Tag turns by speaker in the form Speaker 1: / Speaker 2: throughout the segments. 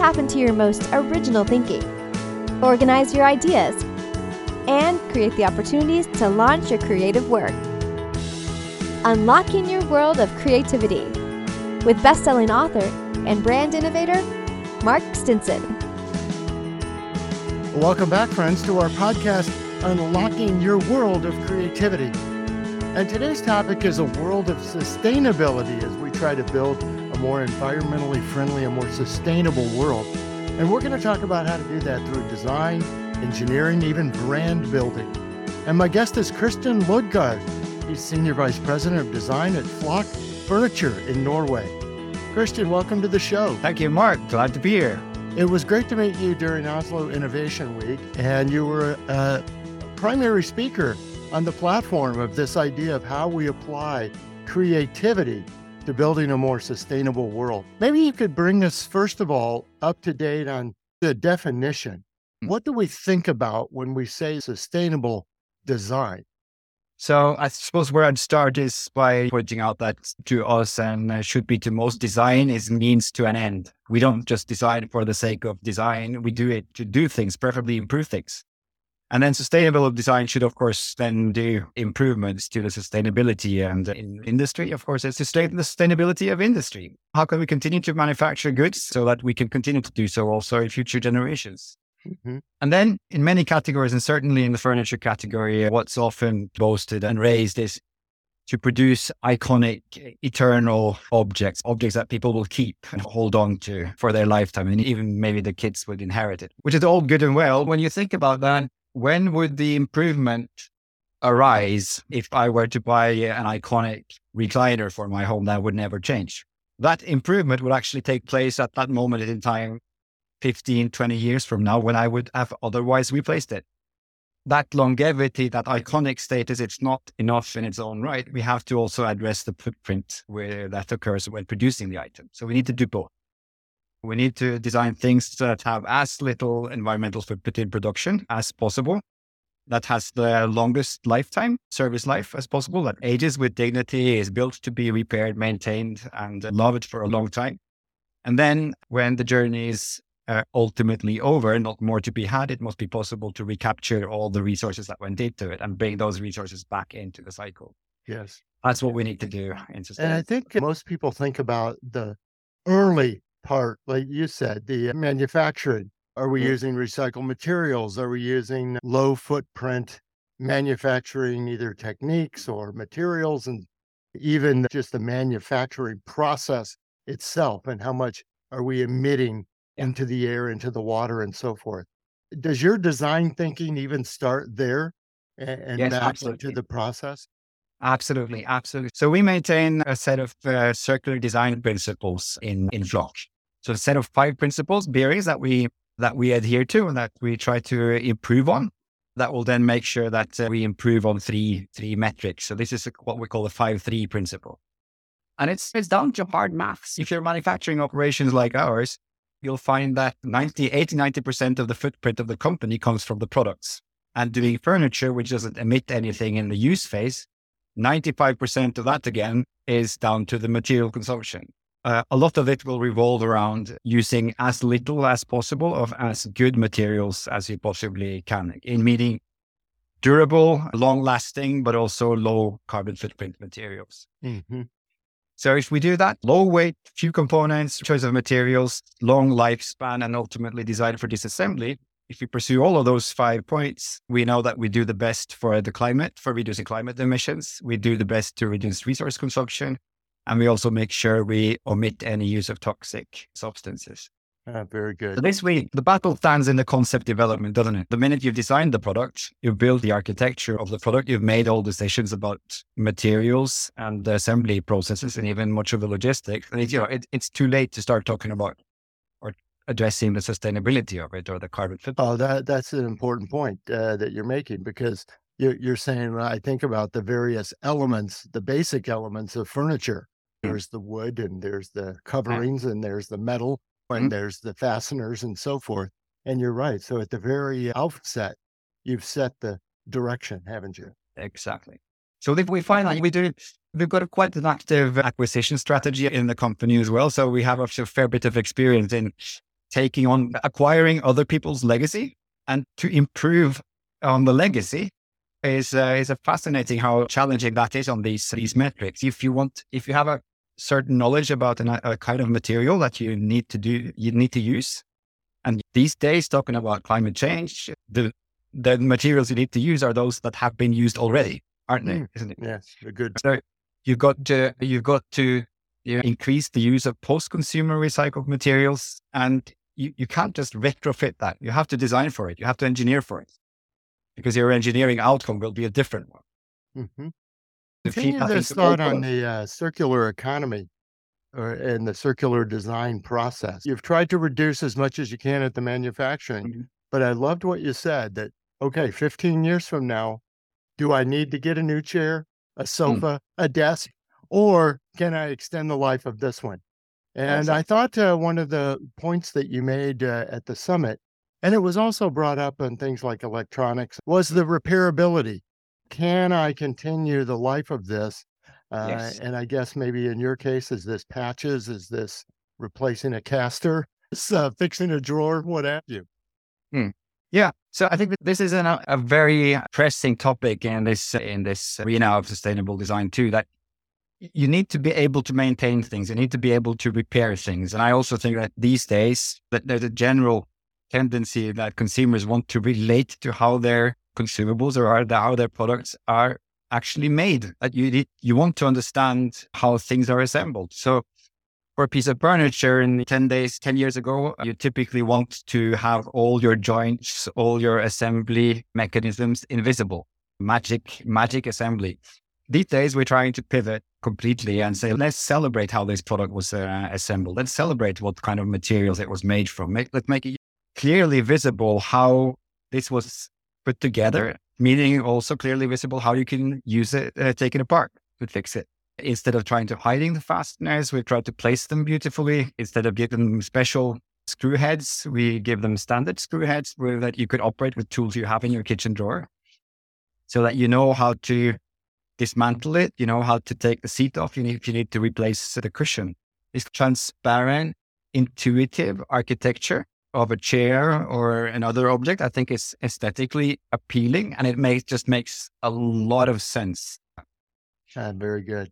Speaker 1: tap into your most original thinking, organize your ideas, and create the opportunities to launch your creative work. Unlocking your world of creativity with best-selling author and brand innovator Mark Stinson.
Speaker 2: Welcome back, friends, to our podcast, Unlocking Your World of Creativity. And today's topic is a world of sustainability as we try to build more environmentally friendly, a more sustainable world. And we're going to talk about how to do that through design, engineering, even brand building. And my guest is Christian Lodgaard. He's Senior Vice President of Design at Flokk Furniture in Norway. Christian, welcome to the show.
Speaker 3: Thank you, Mark. Glad to be here.
Speaker 2: It was great to meet you during Oslo Innovation Week, and you were a primary speaker on the platform of this idea of how we apply creativity to building a more sustainable world. Maybe you could bring us, first of all, up to date on the definition. Hmm. What do we think about when we say sustainable design?
Speaker 3: So I suppose where I'd start is by pointing out that to us and uh, should be to most design is means to an end. We don't just design for the sake of design. We do it to do things, preferably improve things. And then sustainable design should, of course, then do improvements to the sustainability and in industry. Of course, it's the sustainability of industry. How can we continue to manufacture goods so that we can continue to do so also in future generations? Mm-hmm. And then in many categories, and certainly in the furniture category, what's often boasted and raised is to produce iconic, eternal objects, objects that people will keep and hold on to for their lifetime. And even maybe the kids would inherit it, which is all good and well. When you think about that, when would the improvement arise if I were to buy an iconic recliner for my home that would never change? That improvement would actually take place at that moment in time 15, 20 years from now when I would have otherwise replaced it. That longevity, that iconic status, it's not enough in its own right. We have to also address the footprint where that occurs when producing the item. So we need to do both. We need to design things that have as little environmental footprint in production as possible, that has the longest lifetime, service life as possible, that ages with dignity, is built to be repaired, maintained, and loved for a long time. And then when the journey is uh, ultimately over, not more to be had, it must be possible to recapture all the resources that went into it and bring those resources back into the cycle.
Speaker 2: Yes.
Speaker 3: That's what we need to do in
Speaker 2: And I think most people think about the early part, like you said, the manufacturing. Are we mm-hmm. using recycled materials? Are we using low footprint manufacturing, either techniques or materials, and even just the manufacturing process itself? And how much are we emitting into the air, into the water, and so forth. Does your design thinking even start there and, and yes, back absolutely. into the process?
Speaker 3: Absolutely, absolutely. So we maintain a set of uh, circular design principles in in Flokk. So a set of five principles, bearings that we that we adhere to and that we try to improve on. That will then make sure that uh, we improve on three three metrics. So this is what we call the five three principle, and it's it's down to hard maths. If you're manufacturing operations like ours, you'll find that 90, 80, 90% of the footprint of the company comes from the products. And doing furniture, which doesn't emit anything in the use phase, 95% of that again is down to the material consumption. Uh, a lot of it will revolve around using as little as possible of as good materials as you possibly can, in meaning durable, long lasting, but also low carbon footprint materials. Mm-hmm. So if we do that, low weight, few components, choice of materials, long lifespan, and ultimately design for disassembly, if we pursue all of those five points, we know that we do the best for the climate, for reducing climate emissions. We do the best to reduce resource consumption. And we also make sure we omit any use of toxic substances.
Speaker 2: Ah, very good.
Speaker 3: So this way, the battle stands in the concept development, doesn't it? The minute you've designed the product, you've built the architecture of the product, you've made all decisions about materials and the assembly processes, and even much of the logistics. And it, you know, it, it's too late to start talking about or addressing the sustainability of it or the carbon footprint.
Speaker 2: Oh, that that's an important point uh, that you're making because you're, you're saying when I think about the various elements, the basic elements of furniture. Hmm. There's the wood and there's the coverings and there's the metal and mm-hmm. there's the fasteners and so forth. And you're right. So at the very outset, you've set the direction, haven't you?
Speaker 3: Exactly. So if we find that we do, we've got a quite an active acquisition strategy in the company as well. So we have a fair bit of experience in taking on acquiring other people's legacy and to improve on the legacy is uh, is a fascinating how challenging that is on these these metrics. If you want, if you have a certain knowledge about an, a kind of material that you need to do, you need to use, and these days talking about climate change, the the materials you need to use are those that have been used already, aren't they?
Speaker 2: Mm.
Speaker 3: Isn't it?
Speaker 2: Yes, good.
Speaker 3: So you've got to you've got to you know, increase the use of post-consumer recycled materials, and you, you can't just retrofit that. You have to design for it. You have to engineer for it, because your engineering outcome will be a different one.
Speaker 2: Mm-hmm. Continue this thought on the uh, circular economy or and the circular design process. You've tried to reduce as much as you can at the manufacturing,
Speaker 3: Mhm.
Speaker 2: but I loved what you said that, okay, 15 years from now, do I need to get a new chair, a sofa, a desk, or can I extend the life of this one? And I thought uh, one of the points that you made uh, at the summit, and it was also brought up on things like electronics, was the repairability. Can I continue the life of this? Uh,
Speaker 3: Yes.
Speaker 2: And I guess maybe in your case, is this patches? Is this replacing a caster? Is uh, fixing a drawer? What have you?
Speaker 3: Yeah, so I think that this is an, a very pressing topic in this in this arena of sustainable design too. That you need to be able to maintain things. You need to be able to repair things. And I also think that these days that there's a general tendency that consumers want to relate to how their consumables or their- how their products are actually made. You you want to understand how things are assembled. So for a piece of furniture in 10 days, 10 years ago, you typically want to have all your joints, all your assembly mechanisms invisible. Magic, magic assembly. These days, we're trying to pivot completely and say, let's celebrate how this product was uh, assembled. Let's celebrate what kind of materials it was made from. Make, let's make it clearly visible how this was put together, meaning also clearly visible how you can use it, uh, take it apart to fix it instead of trying to hiding the fasteners, we try to place them beautifully. Instead of giving them special screw heads, we give them standard screw heads that you could operate with tools you have in your kitchen drawer. So that you know how to dismantle it, you know how to take the seat off, you need, if you need to replace the cushion. It's transparent, intuitive architecture of a chair or another object. I think is aesthetically appealing and it makes just makes a lot of sense.
Speaker 2: Ah, very good.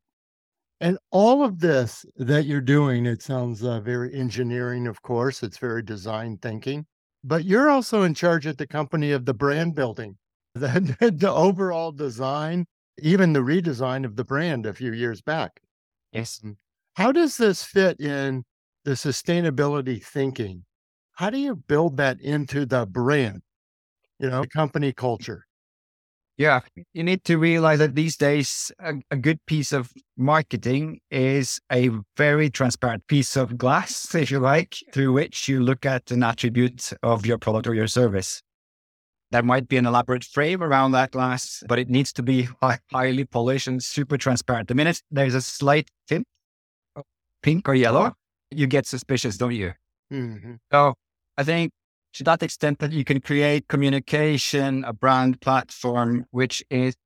Speaker 2: And all of this that you're doing, it sounds uh, very engineering, of course. It's very design thinking, but you're also in charge at the company of the brand building, the, the overall design, even the redesign of the brand a few years back.
Speaker 3: Yes.
Speaker 2: How does this fit in the sustainability thinking? How do you build that into the brand, you know, company culture?
Speaker 3: Yeah, you need to realize that these days, a, a good piece of marketing is a very transparent piece of glass, if you like, through which you look at an attribute of your product or your service. There might be an elaborate frame around that glass, but it needs to be highly polished and super transparent. The minute there's a slight tint, pink or yellow, you get suspicious, don't you?
Speaker 2: hmm
Speaker 3: So I think to that extent that you can create communication, a brand platform, which is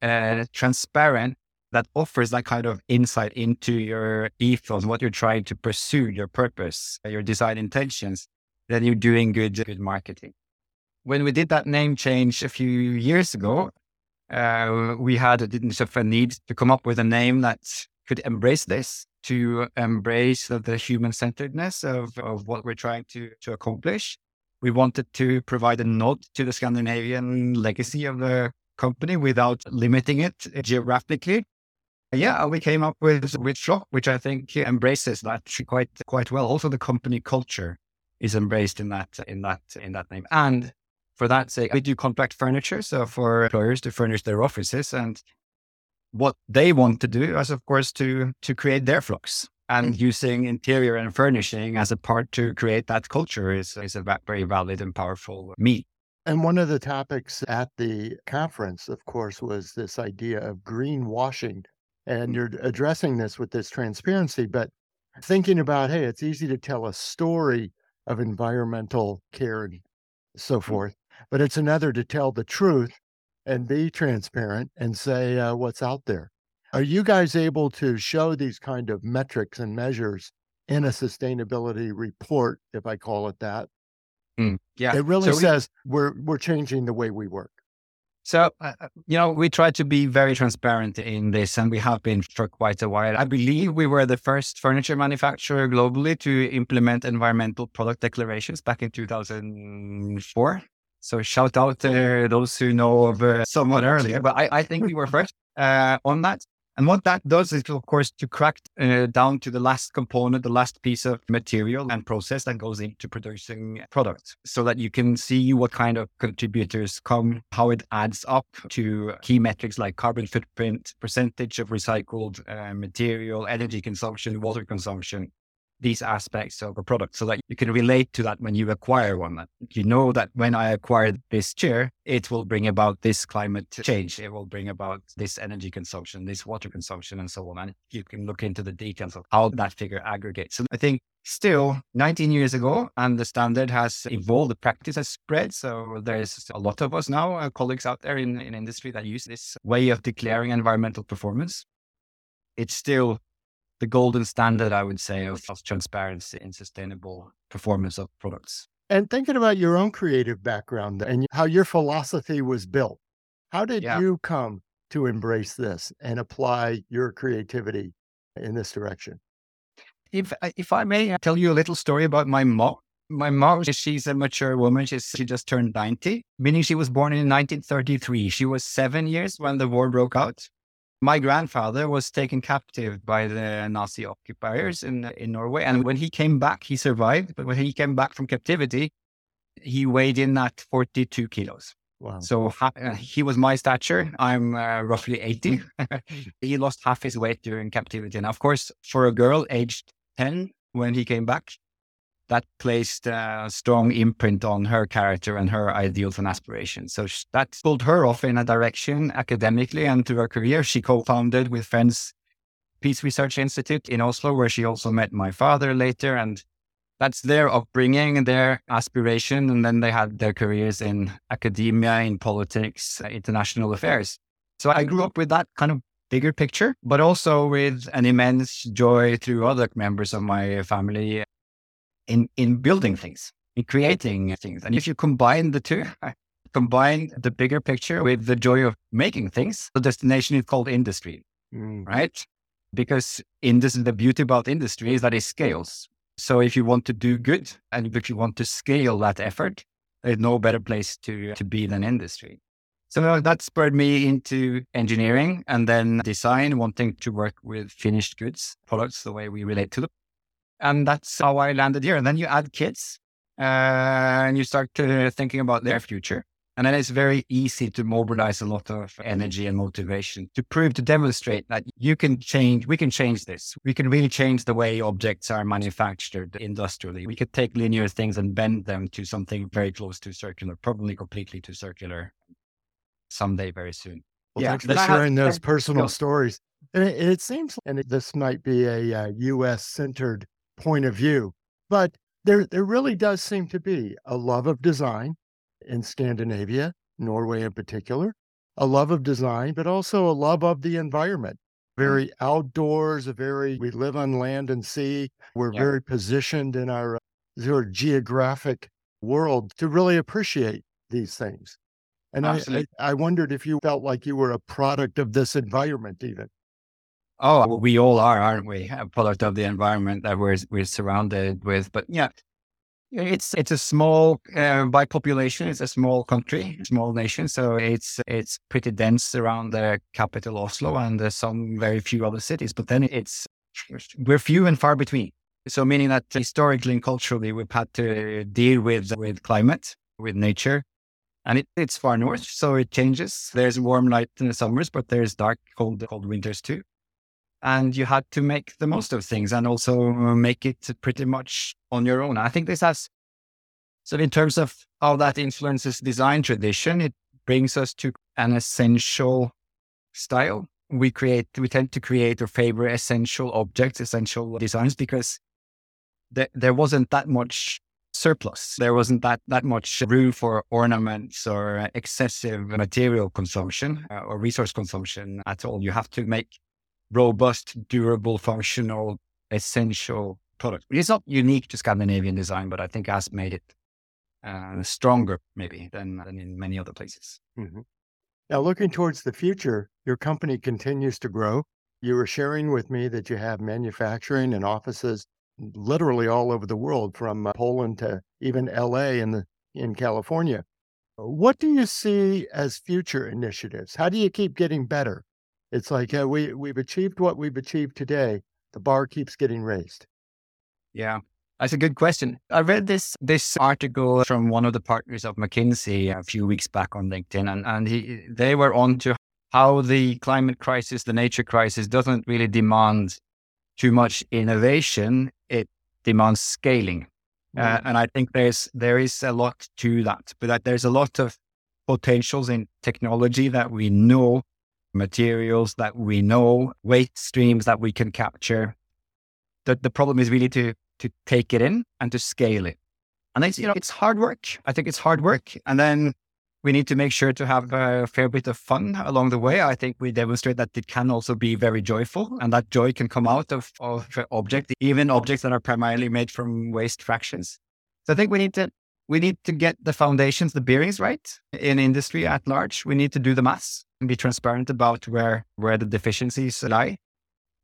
Speaker 3: uh, transparent, that offers that kind of insight into your ethos, what you're trying to pursue, your purpose, your design intentions, then you're doing good, good marketing. When we did that name change a few years ago, uh, we had a, sort of a need to come up with a name that could embrace this, to embrace the, human centeredness of, of what we're trying to, to accomplish. We wanted to provide a nod to the Scandinavian legacy of the company without limiting it geographically. Yeah, we came up with with Shop, which I think embraces that quite quite well. Also, the company culture is embraced in that in that in that name. And for that sake, we do contract furniture, so for employers to furnish their offices. And what they want to do is, of course, to to create their flux. And mm-hmm. using interior and furnishing as a part to create that culture is is a very valid and powerful me.
Speaker 2: And one of the topics at the conference, of course, was this idea of greenwashing. And mm. you're addressing this with this transparency, but thinking about, hey, it's easy to tell a story of environmental care and so mm. forth, but it's another to tell the truth and be transparent and say uh, what's out there. Are you guys able to show these kind of metrics and measures in a sustainability report, if I call it that.
Speaker 3: Mm, yeah.
Speaker 2: It really
Speaker 3: So we-
Speaker 2: says we're we're changing the way we work.
Speaker 3: So, uh, uh, you know, we try to be very transparent in this, and we have been for quite a while. I believe we were the first furniture manufacturer globally to implement environmental product declarations back in 2004. So, shout out to those who know of uh, somewhat earlier, but I, I think we were first uh, on that. And what that does is, of course, to crack uh, down to the last component, the last piece of material and process that goes into producing products so that you can see what kind of contributors come, how it adds up to key metrics like carbon footprint, percentage of recycled uh, material, energy consumption, water consumption, these aspects of a product so that you can relate to that when you acquire one. That you know that when I acquired this chair, it will bring about this climate change. It will bring about this energy consumption, this water consumption, and so on. And you can look into the details of how that figure aggregates. So I think still 19 years ago, and the standard has evolved, the practice has spread. So there's a lot of us now, uh, colleagues out there in, in industry that use this way of declaring environmental performance. It's still the golden standard, I would say, of, of transparency and sustainable performance of products.
Speaker 2: And thinking about your own creative background and how your philosophy was built, how did
Speaker 3: Yeah.
Speaker 2: you come to embrace this and apply your creativity in this direction?
Speaker 3: If I- if I may uh, tell you a little story about my mom. My mom, she's a mature woman. She's, she just turned 90, meaning she was born in 1933. She was seven years when the war broke out. My grandfather was taken captive by the Nazi occupiers in, in Norway. And when he came back, he survived. But when he came back from captivity, he weighed in at 42 kilos.
Speaker 2: Wow.
Speaker 3: So ha- uh, he was my stature. I'm uh, roughly 80. he lost half his weight during captivity. And of course, for a girl aged 10 when he came back, that placed a strong imprint on her character and her ideals and aspirations. So that pulled her off in a direction academically and to her career. She co-founded with friends Peace Research Institute in Oslo, where she also met my father later. And that's their upbringing, their aspiration. And then they had their careers in academia, in politics, uh, international affairs. So I grew up with that kind of bigger picture, but also with an immense joy through other members of my family in, in building things, in creating things. And if you combine the two, combine the bigger picture with the joy of making things, the destination is called industry
Speaker 2: Mm.
Speaker 3: right? Because in this, the beauty about industry is that it scales. So if you want to do good and if you want to scale that effort, there's no better place to, to be than industry. So that spurred me into engineering and then design, wanting to work with finished goods products, the way we relate to them. And that's how I landed here. And then you add kids uh, and you start to thinking about their future. And then it's very easy to mobilize a lot of energy and motivation to prove, to demonstrate that you can change, we can change this. We can really change the way objects are manufactured industrially. We could take linear things and bend them to something very close to circular, probably completely to circular someday very soon.
Speaker 2: Well,
Speaker 3: Yeah,
Speaker 2: thanks for sharing those personal stories. And it, it seems, and it- this might be a uh, U.S. centered point of view, but there there really does seem to be a love of design in Scandinavia, Norway in particular, a love of design, but also a love of the environment. Very outdoors, a very we live on land and sea. We're
Speaker 3: Yeah.
Speaker 2: very positioned in our uh, of geographic world to really appreciate these things. And I, I, I wondered if you felt like you were a product of this environment, even.
Speaker 3: Oh, we all are, aren't we? A product of the environment that we're we're surrounded with. But yeah, it's it's a small uh, by population. It's a small country, small nation. So it's it's pretty dense around the capital Oslo and uh, some very few other cities. But then it's we're few and far between. So meaning that historically and culturally, we've had to deal with with climate, with nature, and it, it's far north, so it changes. There's warm night in the summers, but there's dark, cold, cold winters too and you had to make the most of things and also make it pretty much on your own. I think this has, so in terms of how that influences design tradition, it brings us to an essential style. We create, we tend to create or favor essential objects, essential designs because there, wasn't that much surplus. There wasn't that, that much room for ornaments or excessive material consumption uh, or resource consumption at all. You have to make robust, durable, functional, essential product. It's not unique to Scandinavian design, but I think has made it uh, stronger maybe than, than in many other places.
Speaker 2: Mm-hmm. Now, looking towards the future, your company continues to grow. You were sharing with me that you have manufacturing and offices literally all over the world, from uh, Poland to even LA in the in California. What do you see as future initiatives? How do you keep getting better? It's like uh, we we've achieved what we've achieved today. The bar keeps getting raised.
Speaker 3: Yeah, that's a good question. I read this this article from one of the partners of McKinsey a few weeks back on LinkedIn, and and he, they were on to how the climate crisis, the nature crisis, doesn't really demand too much innovation. It demands scaling, uh, mm. uh, and I think there's there is a lot to that. But that there's a lot of potentials in technology that we know, materials that we know, waste streams that we can capture. The, the problem is really to to take it in and to scale it. And it's, you know, it's hard work. I think it's hard work. And then we need to make sure to have a fair bit of fun along the way. I think we demonstrate that it can also be very joyful and that joy can come out of, of objects, even objects that are primarily made from waste fractions. So I think we need to we need to get the foundations, the bearings right in industry at large. We need to do the maths be transparent about where where the deficiencies lie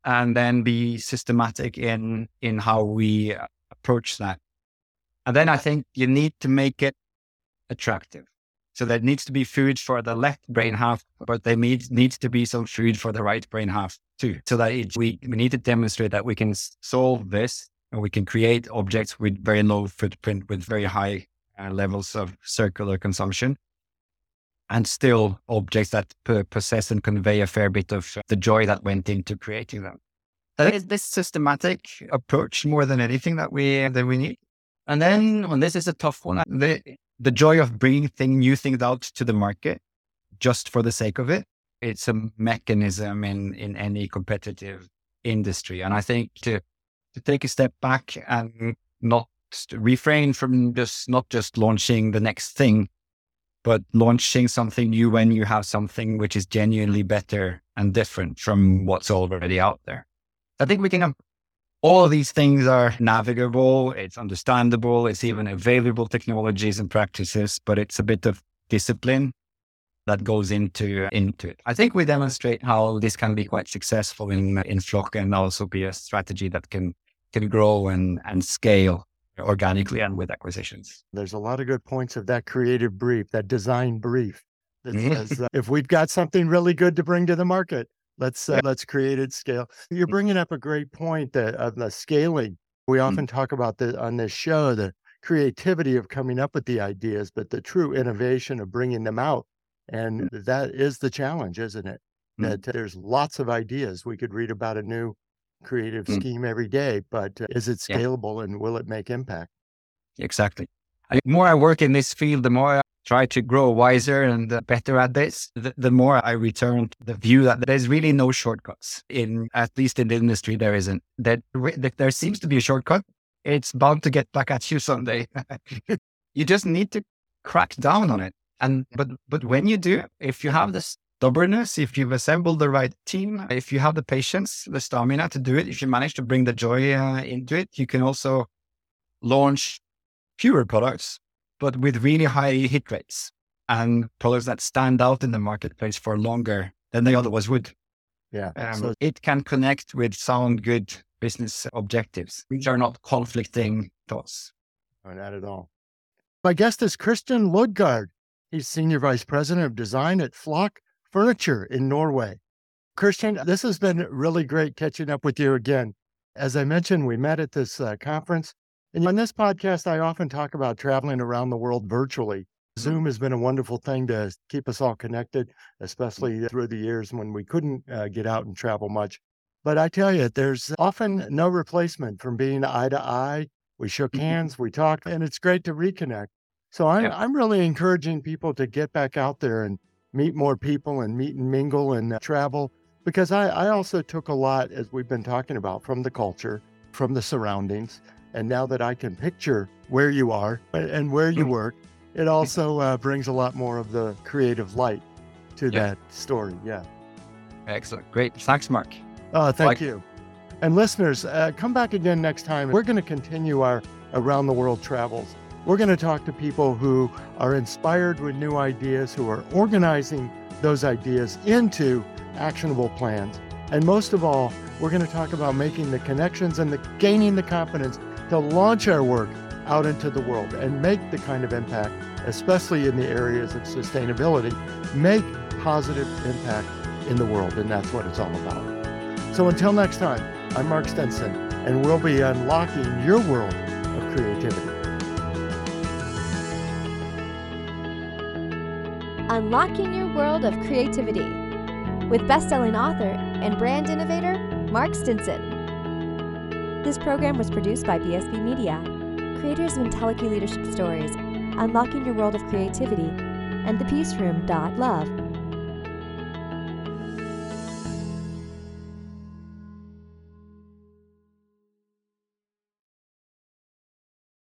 Speaker 3: and then be systematic in in how we approach that. And then I think you need to make it attractive. So there needs to be food for the left brain half, but there needs needs to be some food for the right brain half too. So that it, we we need to demonstrate that we can solve this and we can create objects with very low footprint, with very high uh, levels of circular consumption, and still objects that p- possess and convey a fair bit of the joy that went into creating them. I think it's this systematic approach more than anything that we that we need. And then, when this is a tough one, the the joy of bringing thing, new things out to the market just for the sake of it. It's a mechanism in in any competitive industry, and I think to to take a step back and not refrain from just not just launching the next thing, but launching something new when you have something which is genuinely better and different from what's already out there. I think we can have all of these things are navigable, it's understandable, it's even available technologies and practices, but it's a bit of discipline that goes into into it. I think we demonstrate how this can be quite successful in in Flokk and also be a strategy that can can grow and and scale organically and with acquisitions.
Speaker 2: There's a lot of good points of that creative brief, that design brief that mm-hmm. says uh, if we've got something really good to bring to the market, let's uh, let's create it scale. You're mm. bringing up a great point that of the scaling. We mm. often mm-hmm. talk about the on this show the creativity of coming up with the ideas, but the true innovation of bringing them out. And mm. that is the challenge, isn't it? Mm-hmm. That there's lots of ideas. We could read about a new creative mm. scheme every day, but uh, is it scalable yeah. and will it make impact?
Speaker 3: Exactly. the more I work in this field, the more I try to grow wiser and uh, better at this, the, the, more I return to the view that there's really no shortcuts. In at least in the industry, there isn't. That there, there seems to be a shortcut. It's bound to get back at you someday. you just need to crack down on it. And but but when you do, if you have this stubbornness, if you've assembled the right team, if you have the patience, the stamina to do it, if you manage to bring the joy uh, into it, you can also launch fewer products, but with really high hit rates and products that stand out in the marketplace for longer than they otherwise would.
Speaker 2: Yeah.
Speaker 3: Um, so it can connect with sound good business objectives, which are not conflicting thoughts.
Speaker 2: No, not at all. My guest is Christian Lodgaard. He's Senior Vice President of Design at Flokk furniture in Norway. Christian, this has been really great catching up with you again. As I mentioned, we met at this uh, conference. And on this podcast, I often talk about traveling around the world virtually. Mm-hmm. Zoom has been a wonderful thing to keep us all connected, especially through the years when we couldn't uh, get out and travel much. But I tell you, there's often no replacement from being eye to eye. We shook mm-hmm. hands, we talked, and it's great to reconnect. So I'm, yeah. I'm really encouraging people to get back out there and meet more people and meet and mingle and uh, travel. Because I, I also took a lot, as we've been talking about, from the culture, from the surroundings. And now that I can picture where you are and where you mm. work, it also uh, brings a lot more of the creative light to yeah. that story. Yeah.
Speaker 3: Excellent. Great. Thanks, Mark.
Speaker 2: Oh, thank like- you. And listeners, uh, come back again next time. We're going to continue our around the world travels. We're going to talk to people who are inspired with new ideas, who are organizing those ideas into actionable plans. And most of all, we're going to talk about making the connections and the, gaining the confidence to launch our work out into the world and make the kind of impact, especially in the areas of sustainability, make positive impact in the world. And that's what it's all about. So until next time, I'm Mark Stinson, and we'll be unlocking your world of creativity.
Speaker 1: Unlocking Your World of Creativity with best-selling author and brand innovator Mark Stinson. This program was produced by BSB Media, creators of IntelliKey Leadership Stories, Unlocking Your World of Creativity, and the Peace Room. Love.